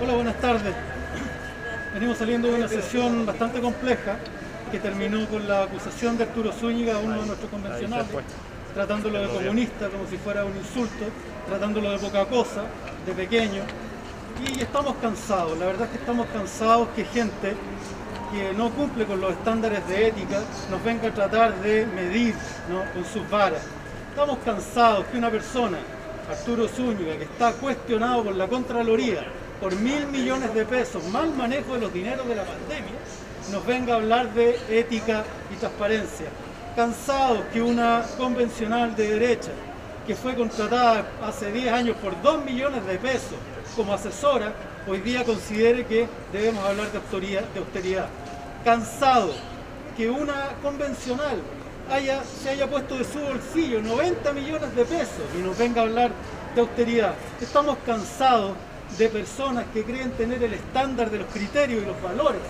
Hola, buenas tardes. Venimos saliendo de una sesión bastante compleja que terminó con la acusación de Arturo Zúñiga, uno de nuestros convencionales, tratándolo de comunista como si fuera un insulto, tratándolo de poca cosa, de pequeño. Y estamos cansados, la verdad es que estamos cansados que gente que no cumple con los estándares de ética nos venga a tratar de medir con sus varas. Estamos cansados que una persona, Arturo Zúñiga, que está cuestionado por la Contraloría por mil millones de pesos, mal manejo de los dineros de la pandemia, nos venga a hablar de ética y transparencia. Cansados que una convencional de derecha, que fue contratada hace 10 años por 2 millones de pesos como asesora, hoy día considere que debemos hablar de austeridad. Cansado que una convencional haya, se haya puesto de su bolsillo 90 millones de pesos y nos venga a hablar de austeridad. Estamos cansados de personas que creen tener el estándar de los criterios y los valores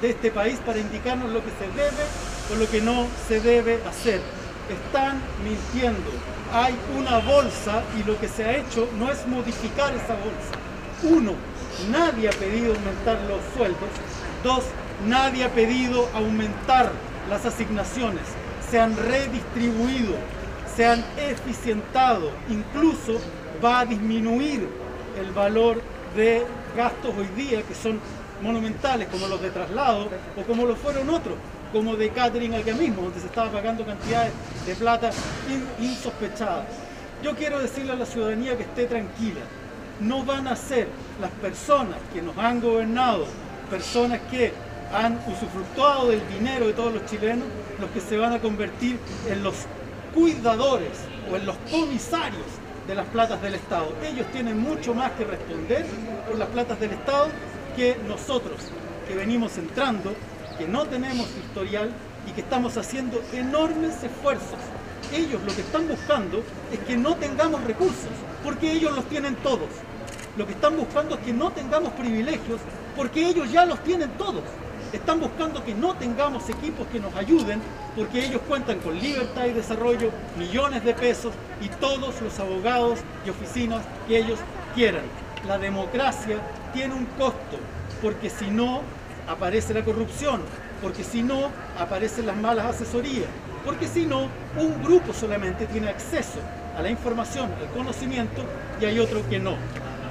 de este país para indicarnos lo que se debe o lo que no se debe hacer. Están mintiendo. Hay una bolsa y lo que se ha hecho no es modificar esa bolsa. Uno, nadie ha pedido aumentar los sueldos. Dos, nadie ha pedido aumentar las asignaciones. Se han redistribuido, se han eficientado, incluso va a disminuir el valor de gastos hoy día que son monumentales, como los de traslado o como lo fueron otros, como de catering acá mismo, donde se estaba pagando cantidades de plata insospechadas. Yo quiero decirle a la ciudadanía que esté tranquila. No van a ser las personas que nos han gobernado, personas que han usufructuado del dinero de todos los chilenos, los que se van a convertir en los cuidadores o en los comisarios de las platas del Estado. Ellos tienen mucho más que responder por las platas del Estado que nosotros, que venimos entrando, que no tenemos historial y que estamos haciendo enormes esfuerzos. Ellos lo que están buscando es que no tengamos recursos, porque ellos los tienen todos. Lo que están buscando es que no tengamos privilegios, porque ellos ya los tienen todos. Están buscando que no tengamos equipos que nos ayuden porque ellos cuentan con libertad y desarrollo, millones de pesos y todos los abogados y oficinas que ellos quieran. La democracia tiene un costo porque si no aparece la corrupción, porque si no aparecen las malas asesorías, porque si no un grupo solamente tiene acceso a la información, al conocimiento y hay otro que no.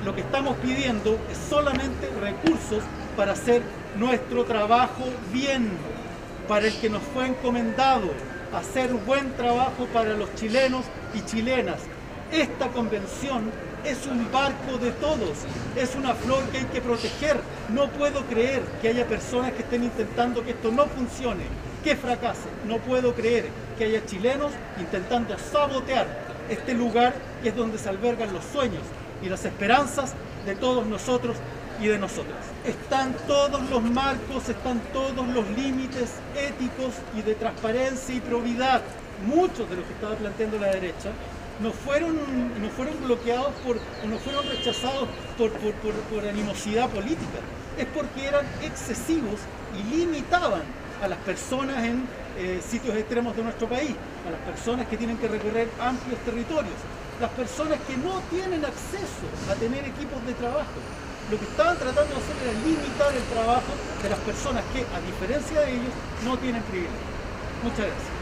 Lo que estamos pidiendo es solamente recursos para hacer nuestro trabajo bien, para el que nos fue encomendado, hacer buen trabajo para los chilenos y chilenas. Esta convención es un barco de todos, es una flor que hay que proteger. No puedo creer que haya personas que estén intentando que esto no funcione, que fracase. No puedo creer que haya chilenos intentando sabotear este lugar que es donde se albergan los sueños y las esperanzas de todos nosotros y de nosotras. Están todos los marcos, están todos los límites éticos y de transparencia y probidad. Muchos de los que estaba planteando la derecha no fueron, no fueron bloqueados por, o no fueron rechazados por, por, animosidad política. Es porque eran excesivos y limitaban a las personas en eh, sitios extremos de nuestro país, a las personas que tienen que recorrer amplios territorios, las personas que no tienen acceso a tener equipos de trabajo, lo que estaban tratando de hacer era limitar el trabajo de las personas que, a diferencia de ellos, no tienen privilegio. Muchas gracias.